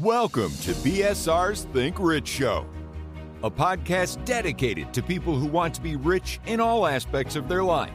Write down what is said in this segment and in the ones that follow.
Welcome to BSR's Think Rich Show, a podcast dedicated to people who want to be rich in all aspects of their life.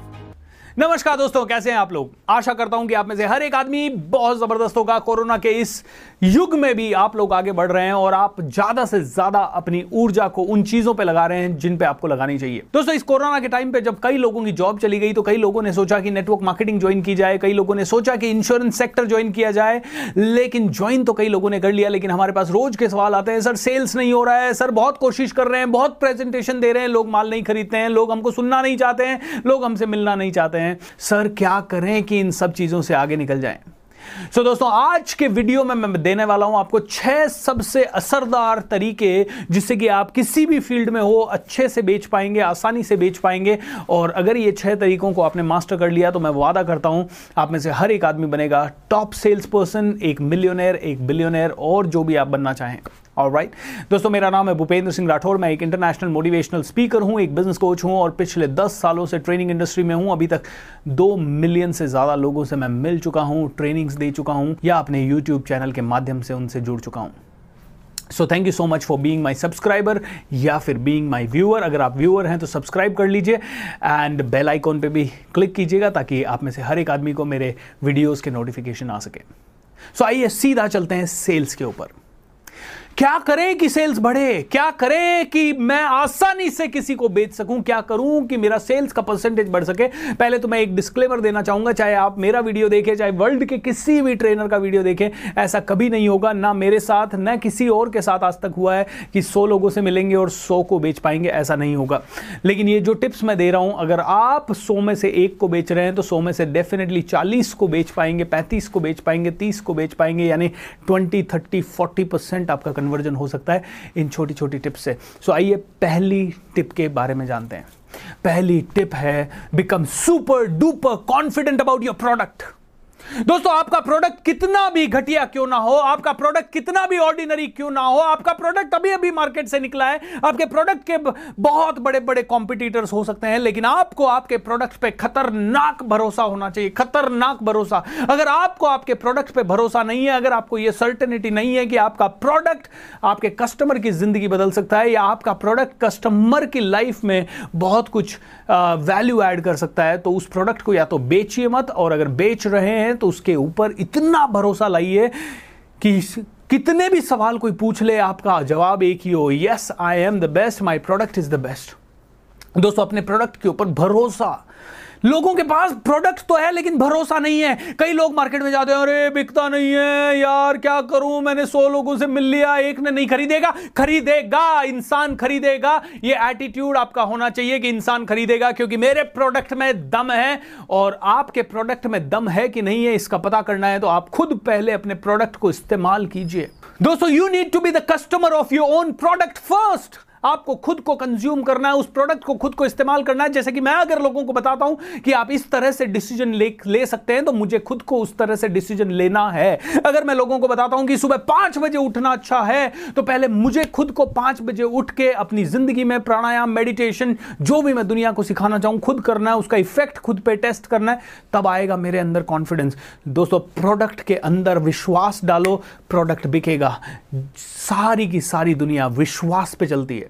नमस्कार दोस्तों, कैसे हैं आप लोग? आशा करता हूँ कि आप में से हर एक आदमी बहुत ज़बरदस्त होगा। कोरोना के इस युग में भी आप लोग आगे बढ़ रहे हैं और आप ज़्यादा से ज़्यादा अपनी ऊर्जा को उन चीज़ों पे लगा रहे हैं जिन पे आपको लगानी चाहिए। दोस्तों, इस कोरोना के टाइम पे जब कई लोगों की जॉब चली गई तो कई लोगों ने सोचा कि नेटवर्क मार्केटिंग ज्वाइन की जाए, कई लोगों ने सोचा कि इंश्योरेंस सेक्टर ज्वाइन किया जाए, लेकिन ज्वाइन तो कई लोगों ने कर लिया, लेकिन हमारे पास रोज के सवाल आते हैं, सर, सेल्स नहीं हो रहा है, सर, बहुत कोशिश कर रहे हैं, बहुत प्रेजेंटेशन दे रहे हैं, लोग माल नहीं खरीदते हैं, लोग हमको सुनना नहीं चाहते हैं, लोग हमसे मिलना नहीं चाहते हैं। सर क्या करें कि इन सब चीज़ों से आगे निकल जाएँ? सो so, दोस्तों आज के वीडियो में मैं देने वाला हूँ आपको छह सबसे असरदार तरीके जिससे कि आप किसी भी फ़ील्ड में हो अच्छे से बेच पाएँगे आसानी से बेच पाएँगे। और अगर ये छह तरीकों को आपने मास्टर कर लिया तो मैं वादा करता हूँ आप में से हर एक आदमी बनेगा टॉप सेल्स पर्सन एक मिलियनर एक बिलियनर और जो भी आप बनना चाहें। और राइट दोस्तों मेरा नाम है भूपेंद्र सिंह राठौर। मैं एक इंटरनेशनल मोटिवेशनल स्पीकर हूँ एक बिज़नेस कोच हूँ और पिछले दस सालों से ट्रेनिंग इंडस्ट्री में हूँ। अभी तक दो मिलियन से ज़्यादा लोगों से मैं मिल चुका हूँ ट्रेनिंग्स दे चुका हूँ या अपने यूट्यूब चैनल के माध्यम से उनसे जुड़ चुका हूँ। So thank you so much for being my subscriber या फिर बीइंग माय व्यूअर अगर आप व्यूअर हैं तो सब्सक्राइब कर लीजिए एंड बेल आइकॉन पे भी क्लिक कीजिएगा ताकि आप में से हर एक आदमी को मेरे वीडियोस के नोटिफिकेशन आ सके। सो so, आइए सीधा चलते हैं सेल्स के ऊपर। क्या करें कि सेल्स बढ़े? क्या करें कि मैं आसानी से किसी को बेच सकूँ? क्या करूँ कि मेरा सेल्स का परसेंटेज बढ़ सके? पहले तो मैं एक डिस्क्लेमर देना चाहूँगा, चाहे आप मेरा वीडियो देखें, चाहे वर्ल्ड के किसी भी ट्रेनर का वीडियो देखें, ऐसा कभी नहीं होगा, ना मेरे साथ, ना किसी और के साथ आज तक हुआ है कि सौ लोगों से मिलेंगे और सौ को बेच पाएँगे, ऐसा नहीं होगा। लेकिन ये जो टिप्स मैं दे रहा हूँ, अगर आप सौ में से एक को बेच रहे हैं तो सौ में से डेफिनेटली चालीस को बेच पाएँगे, पैंतीस को बेच पाएँगे, तीस को बेच पाएँगे, यानी ट्वेंटी थर्टी फोर्टी परसेंट आपका कन्वर्जन हो सकता है इन छोटी छोटी टिप्स से। सो so, आइए पहली टिप के बारे में जानते हैं। पहली टिप है become super duper confident about your product दोस्तों, आपका प्रोडक्ट कितना भी घटिया क्यों ना हो, आपका प्रोडक्ट कितना भी ऑर्डिनरी क्यों ना हो, आपका प्रोडक्ट अभी अभी मार्केट से निकला है, आपके प्रोडक्ट के बहुत बड़े बड़े कॉम्पिटिटर्स हो सकते हैं, लेकिन आपको आपके प्रोडक्ट पे खतरनाक भरोसा होना चाहिए, खतरनाक भरोसा। अगर आपको आपके प्रोडक्ट पे भरोसा नहीं है, अगर आपको यह सर्टेनिटी नहीं है कि आपका प्रोडक्ट आपके कस्टमर की ज़िंदगी बदल सकता है, या आपका प्रोडक्ट कस्टमर की लाइफ में बहुत कुछ वैल्यू ऐड कर सकता है तो उस प्रोडक्ट को या तो बेचिए मत, और अगर बेच रहे हैं तो उसके ऊपर इतना भरोसा लाइए कि कितने भी सवाल कोई पूछ ले, आपका जवाब एक ही हो yes I am the best my product is the best दोस्तों, अपने प्रोडक्ट के ऊपर भरोसा। लोगों के पास प्रोडक्ट तो है, लेकिन भरोसा नहीं है। कई लोग मार्केट में जाते हैं, अरे, बिकता नहीं है, यार, क्या करूँ? मैंने सौ लोगों से मिल लिया, एक ने नहीं खरीदेगा। खरीदेगा, इंसान खरीदेगा। ये एटीट्यूड आपका होना चाहिए कि इंसान खरीदेगा, क्योंकि मेरे प्रोडक्ट में दम है, और आपके प्रोडक्ट में दम है कि नहीं है, इसका पता करना है तो आप खुद पहले अपने प्रोडक्ट को इस्तेमाल कीजिए। दोस्तों you need to be the customer of your own product first आपको खुद को कंज्यूम करना है, उस प्रोडक्ट को खुद को इस्तेमाल करना है। जैसे कि मैं अगर लोगों को बताता हूँ कि आप इस तरह से डिसीज़न ले ले सकते हैं तो मुझे खुद को उस तरह से डिसीज़न लेना है। अगर मैं लोगों को बताता हूँ कि सुबह पाँच बजे उठना अच्छा है तो पहले मुझे खुद को पाँच बजे उठ के अपनी ज़िंदगी में प्राणायाम मेडिटेशन जो भी मैं दुनिया को सिखाना चाहूँ, खुद करना है, उसका इफ़ेक्ट खुद पे टेस्ट करना है, तब आएगा मेरे अंदर कॉन्फिडेंस दोस्तों प्रोडक्ट के अंदर विश्वास डालो प्रोडक्ट बिकेगा। सारी की सारी दुनिया विश्वास पे चलती है।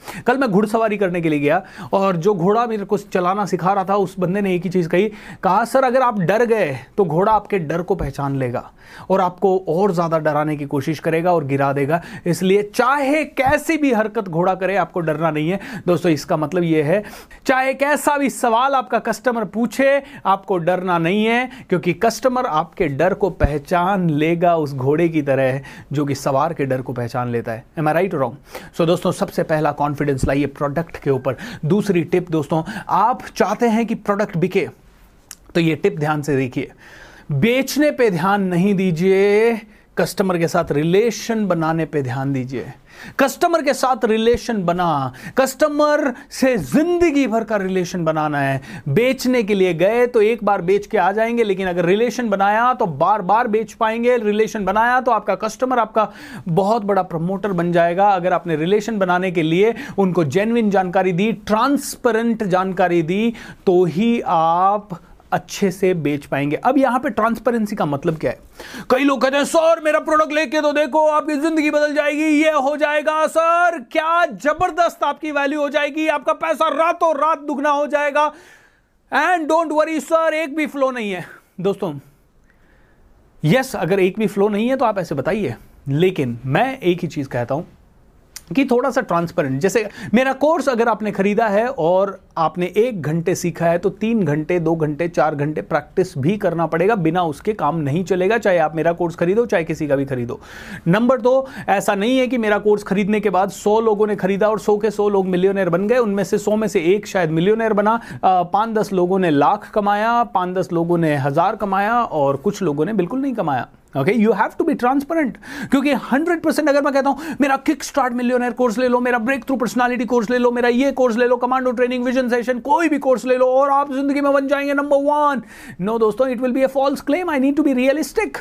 कल मैं घुड़सवारी करने के लिए गया और जो घोड़ा मेरे को चलाना सिखा रहा था, उस बंदे ने एक ही चीज़ कही, कहा, सर, अगर आप डर गए तो घोड़ा आपके डर को पहचान लेगा और आपको और ज़्यादा डराने की कोशिश करेगा और गिरा देगा। इसलिए चाहे कैसी भी हरकत घोड़ा करे, आपको डरना नहीं है। दोस्तों, इसका मतलब यह है, चाहे कैसा भी सवाल आपका कस्टमर पूछे, आपको डरना नहीं है, क्योंकि कस्टमर आपके डर को पहचान लेगा, उस घोड़े की तरह जो कि सवार के डर को पहचान लेता है। Am I right wrong so दोस्तों, सबसे पहला कॉन्फिडेंस लाइए प्रोडक्ट के ऊपर। दूसरी टिप दोस्तों, आप चाहते हैं कि प्रोडक्ट बिके तो ये टिप ध्यान से देखिए। बेचने पे ध्यान नहीं दीजिए कस्टमर के साथ रिलेशन बनाने पे ध्यान दीजिए। कस्टमर के साथ रिलेशन बना, कस्टमर से ज़िंदगी भर का रिलेशन बनाना है। बेचने के लिए गए तो एक बार बेच के आ जाएँगे, लेकिन अगर रिलेशन बनाया तो बार बार बेच पाएँगे। रिलेशन बनाया तो आपका कस्टमर आपका बहुत बड़ा प्रमोटर बन जाएगा। अगर आपने रिलेशन बनाने के लिए उनको जेन्युइन जानकारी दी ट्रांसपेरेंट जानकारी दी तो ही आप अच्छे से बेच पाएँगे। अब यहाँ पे ट्रांसपेरेंसी का मतलब क्या है? कई लोग कहते हैं, सर, मेरा प्रोडक्ट लेके तो देखो, आपकी ज़िंदगी बदल जाएगी, ये हो जाएगा, सर, क्या ज़बरदस्त आपकी वैल्यू हो जाएगी, आपका पैसा रातों रात दुगना हो जाएगा। एंड डोंट वरी सर, एक भी फ्लो नहीं है। दोस्तों यस अगर एक भी फ्लो नहीं है तो आप ऐसे बताइए। लेकिन मैं एक ही चीज़ कहता हूँ कि थोड़ा सा ट्रांसपेरेंट जैसे मेरा कोर्स अगर आपने खरीदा है और आपने एक घंटे सीखा है तो तीन घंटे, दो घंटे, चार घंटे प्रैक्टिस भी करना पड़ेगा, बिना उसके काम नहीं चलेगा, चाहे आप मेरा कोर्स खरीदो, चाहे किसी का भी खरीदो। नंबर दो, ऐसा नहीं है कि मेरा कोर्स खरीदने के बाद सौ लोगों ने खरीदा और सौ के सौ लोग मिलियोनर बन गए, उनमें से सौ में से एक शायद मिलियोनर बना। पाँच दस लोगों ने लाख कमाया, पाँच दस लोगों ने हज़ार कमाया और कुछ लोगों ने बिल्कुल नहीं कमाया। Okay you have to be transparent क्योंकि 100 परसेंट अगर मैं कहता हूँ, मेरा किक स्टार्ट मिलियनर कोर्स ले लो, मेरा ब्रेक थ्रू पर्सनालिटी कोर्स ले लो, मेरा ये कोर्स ले लो कमांडो ट्रेनिंग विजन सेशन कोई भी कोर्स ले लो, और आप ज़िंदगी में बन जाएँगे नंबर वन नो दोस्तों it will be a false claim I need to be realistic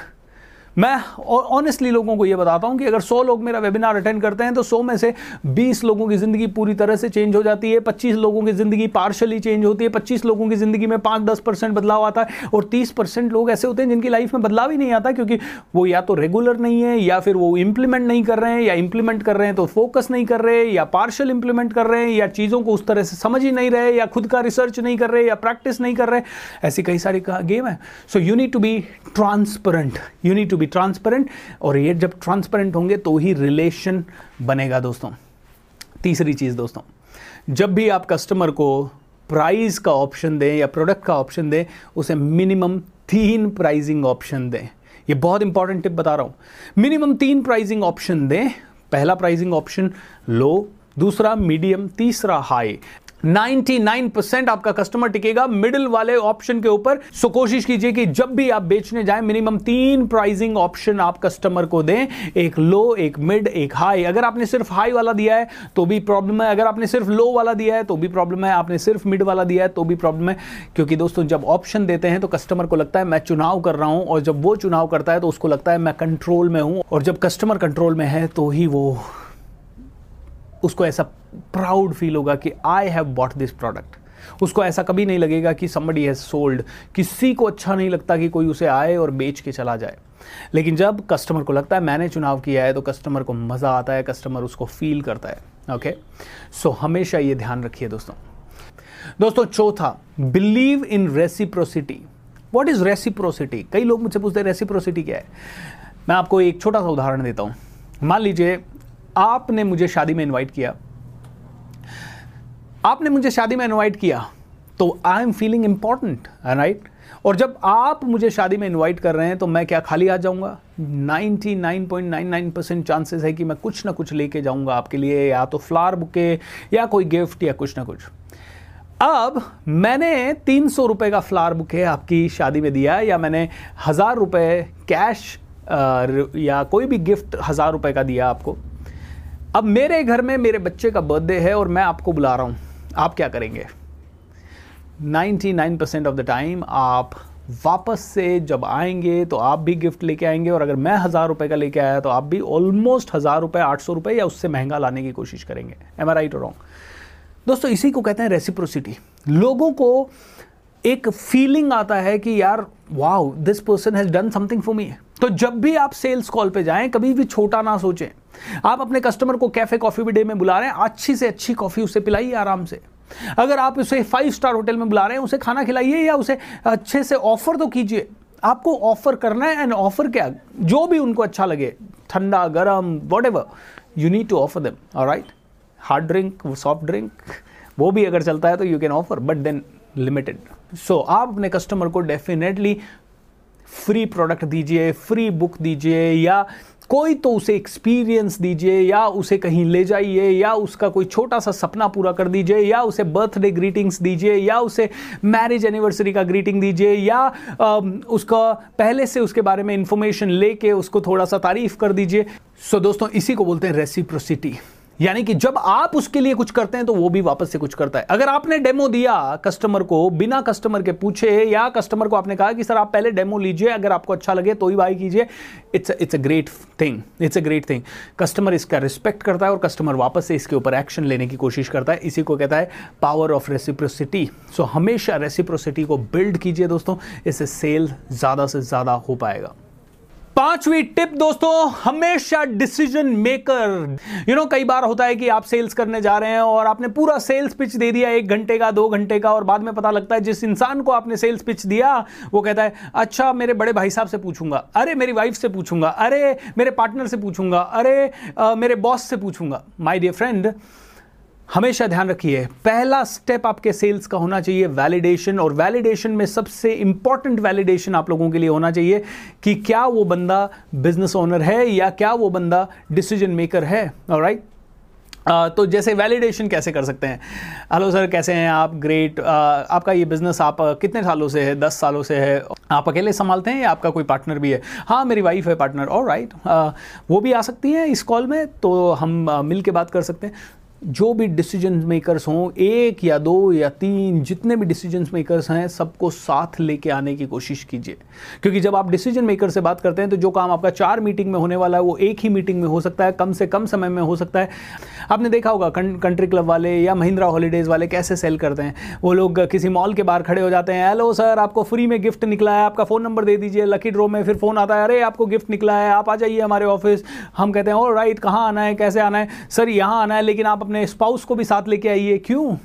मैं ऑनेस्टली लोगों को यह बताता हूँ कि अगर 100 लोग मेरा वेबिनार अटेंड करते हैं तो 100 में से 20 लोगों की ज़िंदगी पूरी तरह से चेंज हो जाती है 25 लोगों की ज़िंदगी पार्शली चेंज होती है 25 लोगों की ज़िंदगी में 5-10 परसेंट बदलाव आता है और 30 परसेंट लोग ऐसे होते हैं जिनकी लाइफ में बदलाव ही नहीं आता क्योंकि वो या तो रेगुलर नहीं है, या फिर वो इंप्लीमेंट नहीं कर रहे हैं, या इंप्लीमेंट कर रहे हैं तो फोकस नहीं कर रहे, या पार्शल इंप्लीमेंट कर रहे हैं, या चीज़ों को उस तरह से समझ ही नहीं रहे, या खुद का रिसर्च नहीं कर रहे, या प्रैक्टिस नहीं कर रहे। ऐसी कई सारी गेम है। So you need to be transparent you need to be transparent और ये जब ट्रांसपेरेंट होंगे तो ही रिलेशन बनेगा दोस्तों। तीसरी चीज़ दोस्तों, जब भी आप कस्टमर को प्राइस का ऑप्शन दें या प्रोडक्ट का ऑप्शन दें, उसे मिनिमम तीन प्राइजिंग ऑप्शन दें। ये बहुत इंपॉर्टेंट टिप बता रहा हूँ। मिनिमम तीन प्राइजिंग ऑप्शन दें। पहला प्राइजिंग ऑप्शन लो, दूसरा मीडियम तीसरा हाई 99% आपका कस्टमर टिकेगा मिडिल वाले ऑप्शन के ऊपर। सो कोशिश कीजिए कि जब भी आप बेचने जाएँ मिनिमम तीन प्राइसिंग ऑप्शन आप कस्टमर को दें। एक लो एक मिड एक हाई अगर आपने सिर्फ़ हाई वाला दिया है तो भी प्रॉब्लम है। अगर आपने सिर्फ़ लो वाला दिया है तो भी प्रॉब्लम है। आपने सिर्फ़ मिड वाला दिया है तो भी प्रॉब्लम है। क्योंकि दोस्तों, जब ऑप्शन देते हैं तो कस्टमर को लगता है, मैं चुनाव कर रहा हूँ। और जब वो चुनाव करता है तो उसको लगता है, मैं कंट्रोल में हूँ। और जब कस्टमर कंट्रोल में है तो ही वो उसको ऐसा प्राउड फील होगा कि I have bought this product उसको ऐसा कभी नहीं लगेगा कि समबडी हैज़ सोल्ड किसी को अच्छा नहीं लगता कि कोई उसे आए और बेच के चला जाए. लेकिन जब कस्टमर को लगता है, मैंने चुनाव किया है तो कस्टमर को मज़ा आता है कस्टमर उसको फील करता है. ओके सो हमेशा ये ध्यान रखिए दोस्तों. दोस्तों, चौथा believe in reciprocity what is reciprocity कई लोग मुझसे पूछते हैं रेसिप्रोसिटी क्या है? मैं आपको एक छोटा सा उदाहरण देता हूँ. मान लीजिए आपने मुझे शादी में इनवाइट किया। आपने मुझे शादी में इनवाइट किया तो I am feeling important right और जब आप मुझे शादी में इनवाइट कर रहे हैं तो मैं क्या खाली आ जाऊँगा? 99.99 परसेंट चांसेस है कि मैं कुछ ना कुछ लेके जाऊँगा आपके लिए, या तो फ्लावर बुके या कोई गिफ्ट या कुछ ना कुछ। अब मैंने तीन सौ रुपये का फ्लावर बुके आपकी शादी में दिया, या मैंने हज़ार रुपये कैश या कोई भी गिफ्ट हज़ार रुपये का दिया आपको। अब मेरे घर में मेरे बच्चे का बर्थडे है और मैं आपको बुला रहा हूँ। आप क्या करेंगे? 99% ऑफ़ द टाइम आप वापस से जब आएँगे तो आप भी गिफ्ट लेके आएँगे और अगर मैं हज़ार रुपए का लेके आया तो आप भी ऑलमोस्ट हज़ार रुपए, आठ सौ रुपए या उससे महँगा लाने की कोशिश करेंगे। एम आई राइट रॉन्ग दोस्तों, इसी को कहते हैं रेसिप्रोसिटी लोगों को एक फीलिंग आता है कि यार wow this person has done something for me तो जब भी आप सेल्स कॉल पे जाएँ, कभी भी छोटा ना सोचें। आप अपने कस्टमर को कैफ़े कॉफ़ी भी डे में बुला रहे हैं, अच्छी से अच्छी कॉफ़ी उसे पिलाइए आराम से। अगर आप उसे फाइव स्टार होटल में बुला रहे हैं, उसे खाना खिलाइए या उसे अच्छे से ऑफ़र तो कीजिए। आपको ऑफ़र करना है एंड ऑफ़र क्या? जो भी उनको अच्छा लगे, ठंडा, गर्म whatever you need to offer them right hard drink soft drink वो भी अगर चलता है तो you can offer but then limited so आप अपने कस्टमर को डेफिनेटली फ्री प्रोडक्ट दीजिए फ्री बुक दीजिए या कोई तो उसे एक्सपीरियंस दीजिए या उसे कहीं ले जाइए या उसका कोई छोटा सा सपना पूरा कर दीजिए या उसे बर्थडे ग्रीटिंग्स दीजिए या उसे मैरिज एनिवर्सरी का ग्रीटिंग दीजिए या आ, उसका पहले से उसके बारे में इंफॉर्मेशन लेके उसको थोड़ा सा तारीफ़ कर दीजिए। सो so, दोस्तों इसी को बोलते हैं रेसिप्रोसिटी यानी कि जब आप उसके लिए कुछ करते हैं तो वो भी वापस से कुछ करता है। अगर आपने डेमो दिया कस्टमर को, बिना कस्टमर के पूछे या कस्टमर को आपने कहा कि, सर, आप पहले डेमो लीजिए, अगर आपको अच्छा लगे तो ही बाई कीजिए। It's it's a great thing it's a great thing customer इसका रिस्पेक्ट करता है और कस्टमर वापस से इसके ऊपर एक्शन लेने की कोशिश करता है। इसी को कहता है पावर ऑफ़ रेसिप्रोसिटी सो हमेशा रेसिप्रोसिटी को बिल्ड कीजिए दोस्तों, इससे सेल ज़्यादा से ज़्यादा हो पाएगा। पांचवी टिप दोस्तों हमेशा डिसीज़न मेकर यू नो कई बार होता है कि आप सेल्स करने जा रहे हैं और आपने पूरा सेल्स पिच दे दिया एक घंटे का दो घंटे का और बाद में पता लगता है जिस इंसान को आपने सेल्स पिच दिया वो कहता है अच्छा मेरे बड़े भाई साहब से पूछूँगा अरे मेरी वाइफ से पूछूँगा अरे मेरे पार्टनर से पूछूँगा अरे आ, मेरे बॉस से पूछूँगा। माई डियर फ्रेंड हमेशा ध्यान रखिए, पहला स्टेप आपके सेल्स का होना चाहिए वैलिडेशन और वैलिडेशन में सबसे इंपॉर्टेंट वैलिडेशन आप लोगों के लिए होना चाहिए कि क्या वो बंदा बिज़नेस ओनर है या क्या वो बंदा डिसीज़न मेकर है और राइट तो जैसे वैलिडेशन कैसे कर सकते हैं? हेलो सर कैसे हैं आप? ग्रेट आपका ये बिज़नेस आप कितने सालों से है? दस सालों से है? आप अकेले संभालते हैं या आपका कोई पार्टनर भी है? हाँ मेरी वाइफ है पार्टनर और राइट वो भी आ सकती हैं इस कॉल में तो हम मिल के बात कर सकते हैं। जो भी डिसीज़न मेकर्स हों, एक या दो या तीन जितने भी डिसीज़न मेकर्स हैं, सबको साथ लेके आने की कोशिश कीजिए। क्योंकि जब आप डिसीज़न मेकर से बात करते हैं तो जो काम आपका चार मीटिंग में होने वाला है, वो एक ही मीटिंग में हो सकता है, कम से कम समय में हो सकता है। आपने देखा होगा कंट्री क्लब वाले या महिंद्रा हॉलीडेज़ वाले कैसे सेल करते हैं। वो लोग किसी मॉल के बाहर खड़े हो जाते हैं हेलो सर आपको फ्री में गिफ्ट निकला है, आपका फ़ोन नंबर दे दीजिए लकी ड्रो में फिर फ़ोन आता है, अरे, आपको गिफ्ट निकला है, आप आ जाइए हमारे ऑफ़िस हम कहते हैं और राइट कहाँ आना है, कैसे आना है? सर यहाँ आना है, लेकिन आप अपने स्पाउस को भी साथ लेके आइए। क्यों?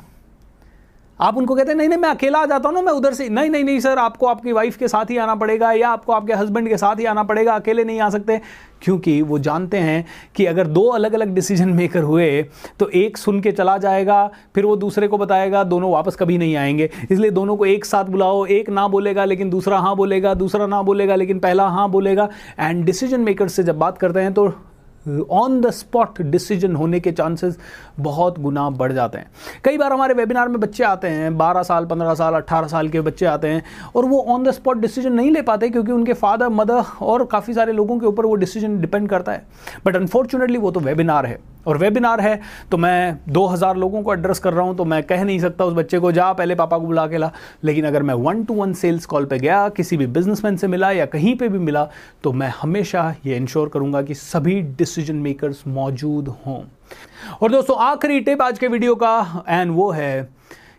आप उनको कहते हैं, नहीं नहीं, मैं अकेला आ जाता हूँ ना, मैं उधर से नहीं नहीं नहीं सर आपको आपकी वाइफ के साथ ही आना पड़ेगा या आपको आपके हस्बैंड के साथ ही आना पड़ेगा, अकेले नहीं आ सकते। क्योंकि वो जानते हैं कि अगर दो अलग अलग डिसीज़न मेकर हुए तो एक सुन के चला जाएगा, फिर वो दूसरे को बताएगा, दोनों वापस कभी नहीं आएँगे। इसलिए दोनों को एक साथ बुलाओ, एक ना बोलेगा, लेकिन दूसरा हाँ बोलेगा, दूसरा ना बोलेगा, लेकिन पहला हाँ बोलेगा। एंड डिसीज़न मेकर से जब बात करते हैं तो ऑन द स्पॉट डिसीज़न होने के चांसेस बहुत गुना बढ़ जाते हैं। कई बार हमारे वेबिनार में बच्चे आते हैं 12 साल 15 साल 18 साल के बच्चे आते हैं और वो ऑन द स्पॉट डिसीज़न नहीं ले पाते क्योंकि उनके फादर मदर और काफ़ी सारे लोगों के ऊपर वो डिसीज़न डिपेंड करता है। बट अनफॉर्चुनेटली वो तो वेबिनार है। और वेबिनार है तो मैं 2000 लोगों को एड्रेस कर रहा हूँ तो मैं कह नहीं सकता उस बच्चे को, जा पहले पापा को बुला के ला। लेकिन अगर मैं one to one sales call पे गया, किसी भी बिजनेसमैन से मिला या कहीं पे भी मिला तो मैं हमेशा ये इंश्योर करूँगा कि सभी डिसीज़न मेकर्स मौजूद हों। और दोस्तों, आखिरी टिप आज के वीडियो का एंड वो है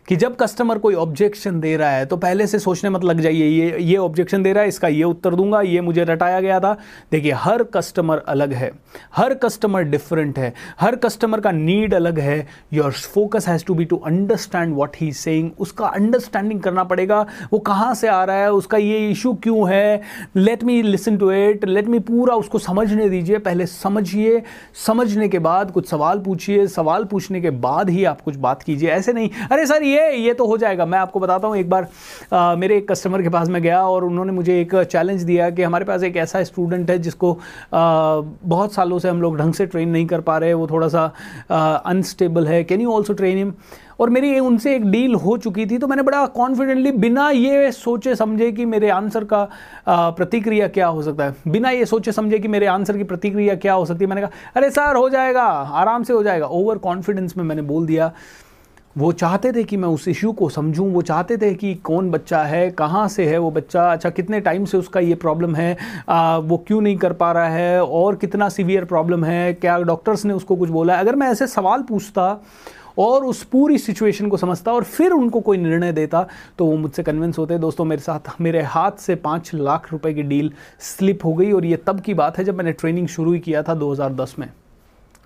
कि जब कस्टमर कोई ऑब्जेक्शन दे रहा है तो पहले से सोचने मत लग जाइए, ये ये ऑब्जेक्शन दे रहा है, इसका ये उत्तर दूँगा, ये मुझे रटाया गया था। देखिए, हर कस्टमर अलग है, हर कस्टमर डिफरेंट है, हर कस्टमर का नीड अलग है। Your focus has to be to understand what he saying उसका अंडरस्टैंडिंग करना पड़ेगा, वो कहाँ से आ रहा है, उसका ये इशू क्यों है? Let me listen to it let me पूरा उसको समझने दीजिए। पहले समझिए, समझने के बाद कुछ सवाल पूछिए, सवाल पूछने के बाद ही आप कुछ बात कीजिए। ऐसे नहीं, अरे सर, ये ये ये तो हो जाएगा। मैं आपको बताता हूँ एक बार आ, मेरे एक कस्टमर के पास में गया और उन्होंने मुझे एक चैलेंज दिया कि हमारे पास एक ऐसा स्टूडेंट है जिसको आ, बहुत सालों से हम लोग ढंग से ट्रेन नहीं कर पा रहे वो थोड़ा सा अनस्टेबल है। Can you also train him और मेरी उनसे एक डील हो चुकी थी तो मैंने बड़ा कॉन्फिडेंटली बिना ये सोचे समझे कि मेरे आंसर का प्रतिक्रिया क्या हो सकता है। बिना ये सोचे समझे कि मेरे आंसर की प्रतिक्रिया क्या हो सकती है मैंने कहा अरे सर हो जाएगा आराम से हो जाएगा। ओवर कॉन्फिडेंस में मैंने बोल दिया। वो चाहते थे कि मैं उस इशू को समझूं वो चाहते थे कि कौन बच्चा है कहाँ से है वो बच्चा अच्छा कितने टाइम से उसका ये प्रॉब्लम है आ, वो क्यों नहीं कर पा रहा है और कितना सीवियर प्रॉब्लम है क्या डॉक्टर्स ने उसको कुछ बोला? है अगर मैं ऐसे सवाल पूछता और उस पूरी सिचुएशन को समझता और फिर उनको कोई निर्णय देता तो वो मुझसे कन्विंस होते दोस्तों मेरे साथ मेरे हाथ से पाँच लाख रुपए की डील स्लिप हो गई और ये तब की बात है जब मैंने ट्रेनिंग शुरू ही किया था 2010 में।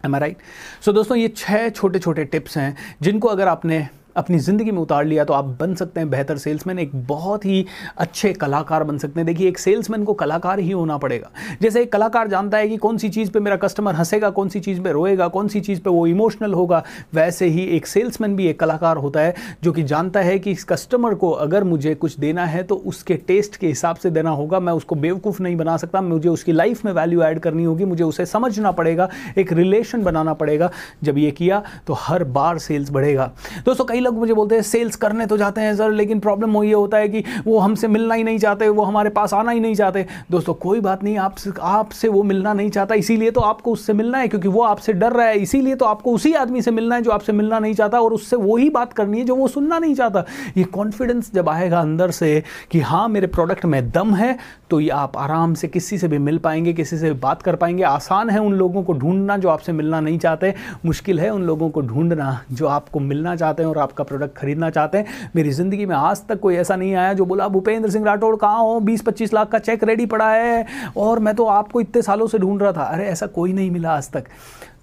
एम आई राइट सो दोस्तों ये छः छोटे छोटे टिप्स हैं जिनको अगर आपने अपनी ज़िंदगी में उतार लिया तो आप बन सकते हैं बेहतर सेल्समैन, एक बहुत ही अच्छे कलाकार बन सकते हैं। देखिए, एक सेल्समैन को कलाकार ही होना पड़ेगा। जैसे एक कलाकार जानता है कि कौन सी चीज़ पे मेरा कस्टमर हंसेगा, कौन सी चीज़ पे रोएगा, कौन सी चीज़ पे वो इमोशनल होगा, वैसे ही एक सेल्समैन भी एक कलाकार होता है जो कि जानता है कि इस कस्टमर को अगर मुझे कुछ देना है तो उसके टेस्ट के हिसाब से देना होगा। मैं उसको बेवकूफ़ नहीं बना सकता, मुझे उसकी लाइफ में वैल्यू ऐड करनी होगी, मुझे उसे समझना पड़ेगा, एक रिलेशन बनाना पड़ेगा। जब ये किया तो हर बार सेल्स बढ़ेगा। दोस्तों, कहीं लोग मुझे बोलते हैं सेल्स करने तो जाते हैं सर, लेकिन प्रॉब्लम ये होता है कि वो हमसे मिलना ही नहीं चाहते, वो हमारे पास आना ही नहीं चाहते। दोस्तों, कोई बात नहीं आपसे आपसे वो मिलना नहीं चाहता, इसीलिए तो आपको उससे मिलना है, क्योंकि वो आपसे डर रहा है, इसीलिए तो आपको उसी आदमी से मिलना है जो आपसे मिलना नहीं चाहता और उससे वही बात करनी है जो वो सुनना नहीं चाहता। ये कॉन्फिडेंस जब आएगा अंदर से कि हाँ मेरे प्रोडक्ट में दम है तो ये आप आराम से किसी से भी मिल पाएँगे, किसी से भी बात कर पाएँगे। आसान है उन लोगों को ढूंढना जो आपसे मिलना नहीं चाहते, मुश्किल है उन लोगों को ढूंढना जो आपको मिलना चाहते हैं और आपका प्रोडक्ट खरीदना चाहते हैं। मेरी ज़िंदगी में आज तक कोई ऐसा नहीं आया जो बोला, भूपेंद्र सिंह राठौड़ कहाँ हो? बीस पच्चीस लाख का चेक रेडी पड़ा है और मैं तो आपको इतने सालों से ढूंढ रहा था। अरे, ऐसा कोई नहीं मिला आज तक।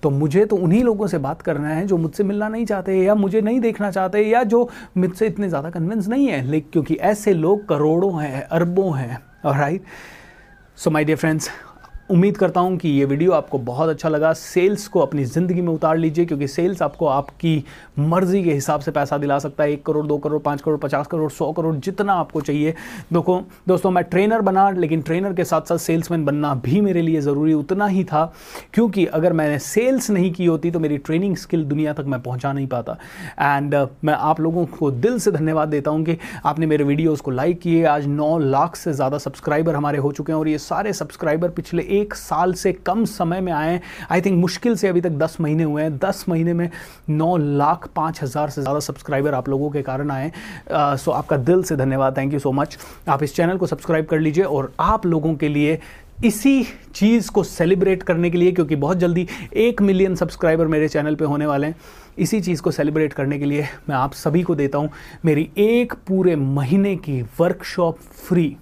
तो मुझे तो उन्हीं लोगों से बात करना है जो मुझसे मिलना नहीं चाहते या मुझे नहीं देखना चाहते या जो मुझसे इतने ज़्यादा कन्विंस नहीं है। लेकिन क्योंकि ऐसे लोग करोड़ों हैं, अरबों हैं right so my dear friends उम्मीद करता हूँ कि ये वीडियो आपको बहुत अच्छा लगा। सेल्स को अपनी ज़िंदगी में उतार लीजिए क्योंकि सेल्स आपको आपकी मर्ज़ी के हिसाब से पैसा दिला सकता है। एक करोड़ दो करोड़ पाँच करोड़ पचास करोड़ सौ करोड़ जितना आपको चाहिए। देखो दोस्तों मैं ट्रेनर बना लेकिन ट्रेनर के साथ साथ सेल्समैन बनना भी मेरे लिए ज़रूरी उतना ही था क्योंकि अगर मैंने सेल्स नहीं की होती तो मेरी ट्रेनिंग स्किल दुनिया तक मैं पहुँचा नहीं पाता। एंड uh, मैं आप लोगों को दिल से धन्यवाद देता हूँ कि आपने मेरे वीडियोज़ को लाइक किए। आज नौ लाख से ज़्यादा सब्सक्राइबर हमारे हो चुके हैं और ये सारे सब्सक्राइबर पिछले एक साल से कम समय में आए आई थिंक मुश्किल से अभी तक दस महीने हुए हैं। दस महीने में नौ लाख पाँच हज़ार से ज़्यादा सब्सक्राइबर आप लोगों के कारण आए सो आपका दिल से धन्यवाद। थैंक यू सो मच आप इस चैनल को सब्सक्राइब कर लीजिए और आप लोगों के लिए इसी चीज़ को सेलिब्रेट करने के लिए, क्योंकि बहुत जल्दी एक मिलियन सब्सक्राइबर मेरे चैनल पे होने वाले हैं। इसी चीज़ को सेलिब्रेट करने के लिए मैं आप सभी को देता हूँ। मेरी एक पूरे महीने की वर्कशॉप फ्री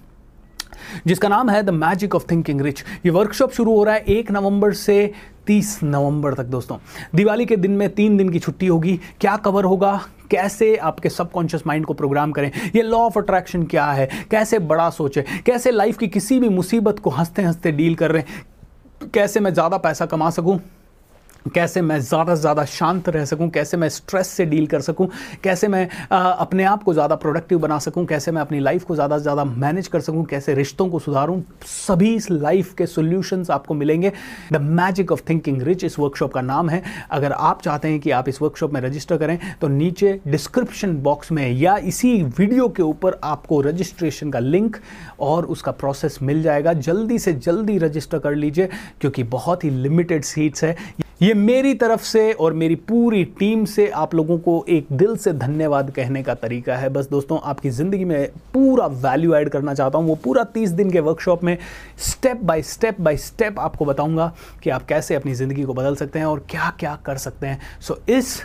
जिसका नाम है the magic of thinking rich ये वर्कशॉप शुरू हो रहा है एक नवंबर से तीस नवंबर तक, दोस्तों। दिवाली के दिन में तीन दिन की छुट्टी होगी। क्या कवर होगा? कैसे आपके सबकॉन्शियस माइंड को प्रोग्राम करें? ये लॉ ऑफ़ अट्रैक्शन क्या है? कैसे बड़ा सोचे? कैसे लाइफ की किसी भी मुसीबत को हँसते हँसते डील कर रहे हैं? कैसे मैं ज़्यादा पैसा कमा सकूँ? कैसे मैं ज़्यादा से ज़्यादा शांत रह सकूँ कैसे मैं स्ट्रेस से डील कर सकूँ कैसे मैं आ, अपने आप को ज़्यादा प्रोडक्टिव बना सकूँ कैसे मैं अपनी लाइफ को ज़्यादा से ज़्यादा मैनेज कर सकूँ कैसे रिश्तों को सुधारूं सभी इस लाइफ के सोल्यूशंस आपको मिलेंगे। The magic of thinking rich इस वर्कशॉप का नाम है। अगर आप चाहते हैं कि आप इस वर्कशॉप में रजिस्टर करें तो नीचे डिस्क्रिप्शन बॉक्स में या इसी वीडियो के ऊपर आपको रजिस्ट्रेशन का लिंक और उसका प्रोसेस मिल जाएगा। जल्दी से जल्दी रजिस्टर कर लीजिए क्योंकि बहुत ही लिमिटेड सीट्स है। ये मेरी तरफ़ से और मेरी पूरी टीम से आप लोगों को एक दिल से धन्यवाद कहने का तरीका है। बस दोस्तों आपकी ज़िंदगी में पूरा वैल्यू ऐड करना चाहता हूँ। वो पूरा तीस दिन के वर्कशॉप में step by step by step आपको बताऊँगा कि आप कैसे अपनी ज़िंदगी को बदल सकते हैं और क्या क्या कर सकते हैं। सो so, इस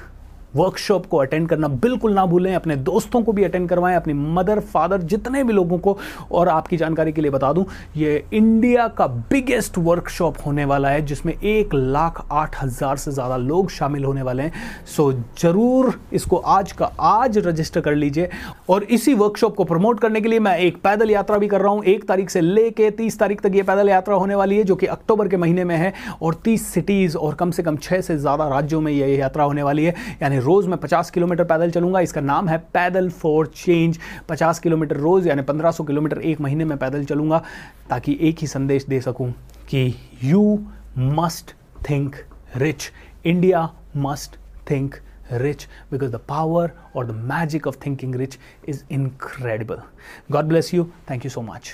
वर्कशॉप को अटेंड करना बिल्कुल ना भूलें, अपने दोस्तों को भी अटेंड करवाएँ, अपनी मदर फादर जितने भी लोगों को, और आपकी जानकारी के लिए बता दूँ, ये इंडिया का बिगेस्ट वर्कशॉप होने वाला है, जिसमें एक लाख आठ हज़ार से ज़्यादा लोग शामिल होने वाले हैं। सो ज़रूर इसको आज का आज रजिस्टर कर लीजिए, और इसी वर्कशॉप को प्रमोट करने के लिए मैं एक पैदल यात्रा भी कर रहा हूँ। एक तारीख से लेके तीस तारीख तक ये पैदल यात्रा होने वाली है, जो कि अक्टूबर के महीने में है, और तीस सिटीज़ और कम से कम छः से ज़्यादा राज्यों में ये यात्रा होने वाली है। यानी रोज़ मैं 50 किलोमीटर पैदल चलूँगा, इसका नाम है पैदल फॉर चेंज 50 किलोमीटर रोज़, यानी 1500 किलोमीटर एक महीने में पैदल चलूँगा, ताकि एक ही संदेश दे सकूँ कि you must think rich India must think rich, because the power or the magic of thinking rich is incredible. God bless you. Thank you so much.